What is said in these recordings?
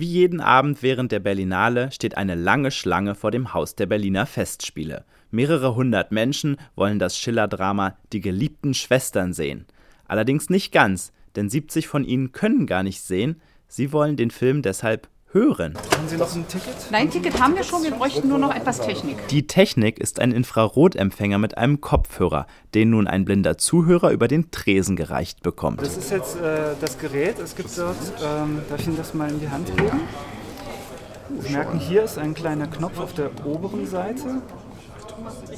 Wie jeden Abend während der Berlinale steht eine lange Schlange vor dem Haus der Berliner Festspiele. Mehrere hundert Menschen wollen das Schiller-Drama Die geliebten Schwestern sehen. Allerdings nicht ganz, denn 70 von ihnen können gar nicht sehen. Sie wollen den Film deshalb hören. Haben Sie noch ein Ticket? Nein, Ticket haben wir schon, wir bräuchten nur noch etwas Technik. Die Technik ist ein Infrarotempfänger mit einem Kopfhörer, den nun ein blinder Zuhörer über den Tresen gereicht bekommt. Das ist jetzt äh, das Gerät. Es gibt dort, ähm, darf ich Ihnen das mal in die Hand geben? Sie merken, hier ist ein kleiner Knopf auf der oberen Seite.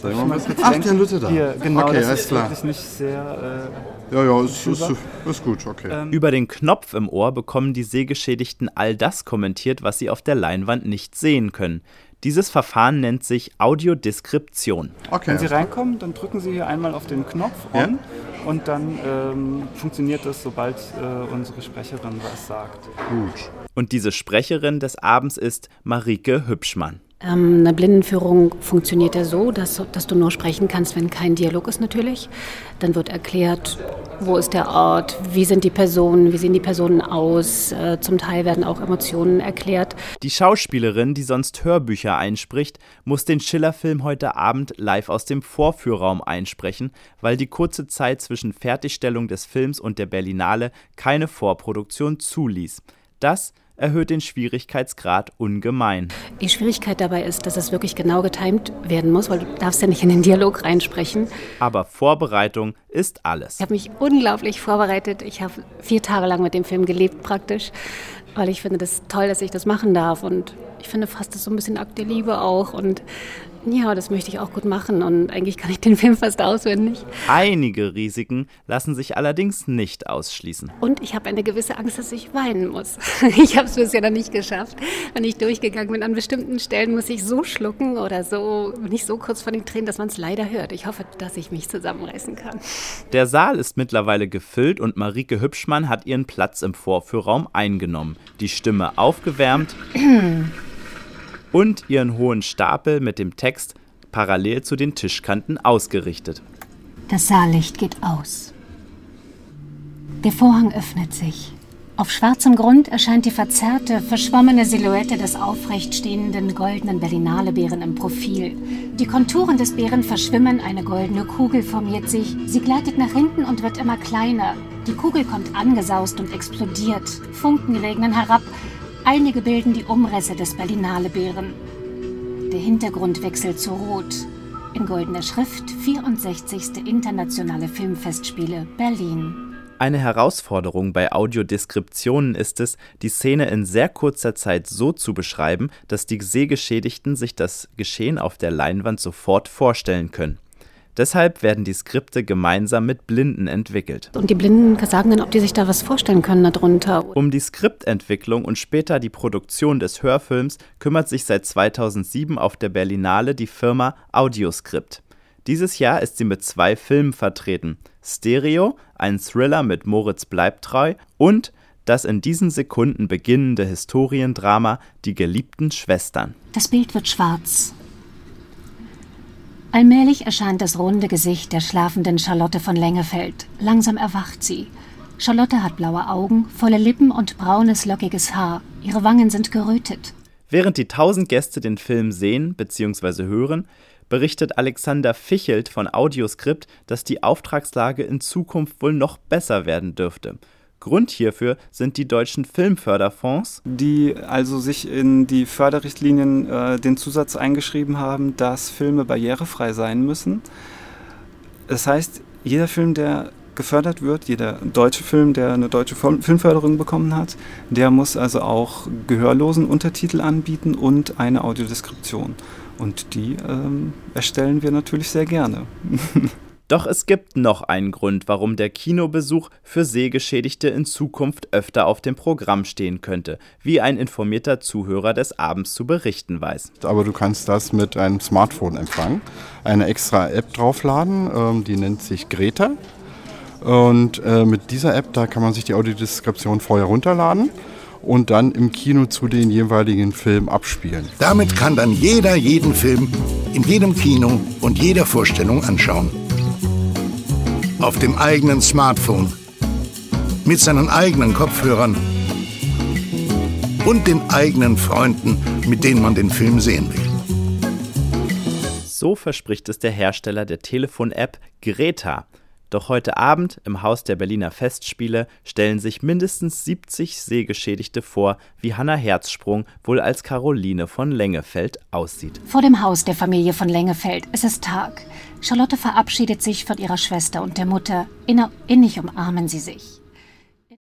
Soll ich mal Ach, der Lütte da. Hier, genau, okay, das alles ist klar. wirklich nicht sehr... Äh, Ja, ja, ist, ist, ist gut, okay. ähm, Über den Knopf im Ohr bekommen die Sehgeschädigten all das kommentiert, was sie auf der Leinwand nicht sehen können. Dieses Verfahren nennt sich Audiodeskription. okay. Wenn Sie reinkommen, dann drücken Sie hier einmal auf den Knopf Ja. on und dann ähm, funktioniert das, sobald äh, unsere Sprecherin was sagt. gut. Und diese Sprecherin des Abends ist Marike Hübschmann. Ähm, eine Blindenführung funktioniert ja so, dass, dass du nur sprechen kannst, wenn kein Dialog ist natürlich. Dann wird erklärt, wo ist der Ort, wie sind die Personen, wie sehen die Personen aus. Äh, zum Teil werden auch Emotionen erklärt. Die Schauspielerin, die sonst Hörbücher einspricht, muss den Schiller-Film heute Abend live aus dem Vorführraum einsprechen, weil die kurze Zeit zwischen Fertigstellung des Films und der Berlinale keine Vorproduktion zuließ. Das erhöht den Schwierigkeitsgrad ungemein. Die Schwierigkeit dabei ist, dass es wirklich genau getimt werden muss, weil du darfst ja nicht in den Dialog reinsprechen. Aber Vorbereitung ist alles. Ich habe mich unglaublich vorbereitet. Ich habe vier Tage lang mit dem Film gelebt praktisch, weil ich finde das toll, dass ich das machen darf. Und ich finde fast das so ein bisschen Akt der Liebe auch. Und ja, das möchte ich auch gut machen. Und eigentlich kann ich den Film fast auswendig. Einige Risiken lassen sich allerdings nicht ausschließen. Und ich habe eine gewisse Angst, dass ich weinen muss. Ich habe es bisher noch nicht geschafft. Wenn ich durchgegangen bin, an bestimmten Stellen muss ich so schlucken oder so, nicht so kurz vor den Tränen, dass man es leider hört. Ich hoffe, dass ich mich zusammenreißen kann. Der Saal ist mittlerweile gefüllt und Marike Hübschmann hat ihren Platz im Vorführraum eingenommen, die Stimme aufgewärmt und ihren hohen Stapel mit dem Text parallel zu den Tischkanten ausgerichtet. Das Saallicht geht aus. Der Vorhang öffnet sich. Auf schwarzem Grund erscheint die verzerrte, verschwommene Silhouette des aufrecht stehenden goldenen Berlinale-Bären im Profil. Die Konturen des Bären verschwimmen, eine goldene Kugel formiert sich. Sie gleitet nach hinten und wird immer kleiner. Die Kugel kommt angesaust und explodiert. Funken regnen herab. Einige bilden die Umrisse des Berlinale-Bären. Der Hintergrund wechselt zu Rot. In goldener Schrift 64. Internationale Filmfestspiele Berlin. Eine Herausforderung bei Audiodeskriptionen ist es, die Szene in sehr kurzer Zeit so zu beschreiben, dass die Sehgeschädigten sich das Geschehen auf der Leinwand sofort vorstellen können. Deshalb werden die Skripte gemeinsam mit Blinden entwickelt. Und die Blinden sagen dann, ob die sich da was vorstellen können darunter. Um die Skriptentwicklung und später die Produktion des Hörfilms kümmert sich seit 2007 auf der Berlinale die Firma Audioscript. Dieses Jahr ist sie mit zwei Filmen vertreten: Stereo, ein Thriller mit Moritz Bleibtreu und das in diesen Sekunden beginnende Historiendrama Die geliebten Schwestern. Das Bild wird schwarz. Allmählich erscheint das runde Gesicht der schlafenden Charlotte von Lengefeld. Langsam erwacht sie. Charlotte hat blaue Augen, volle Lippen und braunes, lockiges Haar. Ihre Wangen sind gerötet. Während die tausend Gäste den Film sehen bzw. hören, berichtet Alexander Fichelt von Audioscript, dass die Auftragslage in Zukunft wohl noch besser werden dürfte. Grund hierfür sind die deutschen Filmförderfonds, die also sich in die Förderrichtlinien äh, den Zusatz eingeschrieben haben, dass Filme barrierefrei sein müssen. Das heißt, jeder Film, der gefördert wird, jeder deutsche Film, der eine deutsche Film- Filmförderung bekommen hat, der muss also auch gehörlosen Untertitel anbieten und eine Audiodeskription. Und die ähm, erstellen wir natürlich sehr gerne. Doch es gibt noch einen Grund, warum der Kinobesuch für Sehgeschädigte in Zukunft öfter auf dem Programm stehen könnte, wie ein informierter Zuhörer des Abends zu berichten weiß. Aber du kannst das mit einem Smartphone empfangen. Eine extra App draufladen, ähm, die nennt sich Greta. Und äh, mit dieser App, da kann man sich die Audiodeskription vorher runterladen und dann im Kino zu den jeweiligen Film abspielen. Damit kann dann jeder jeden Film in jedem Kino und jeder Vorstellung anschauen. Auf dem eigenen Smartphone, mit seinen eigenen Kopfhörern und den eigenen Freunden, mit denen man den Film sehen will. So verspricht es der Hersteller der Telefon-App Greta. Doch heute Abend im Haus der Berliner Festspiele stellen sich mindestens 70 Sehgeschädigte vor, wie Hanna Herzsprung wohl als Caroline von Lengefeld aussieht. Vor dem Haus der Familie von Lengefeld ist es Tag. Charlotte verabschiedet sich von ihrer Schwester und der Mutter. Inner innig umarmen sie sich.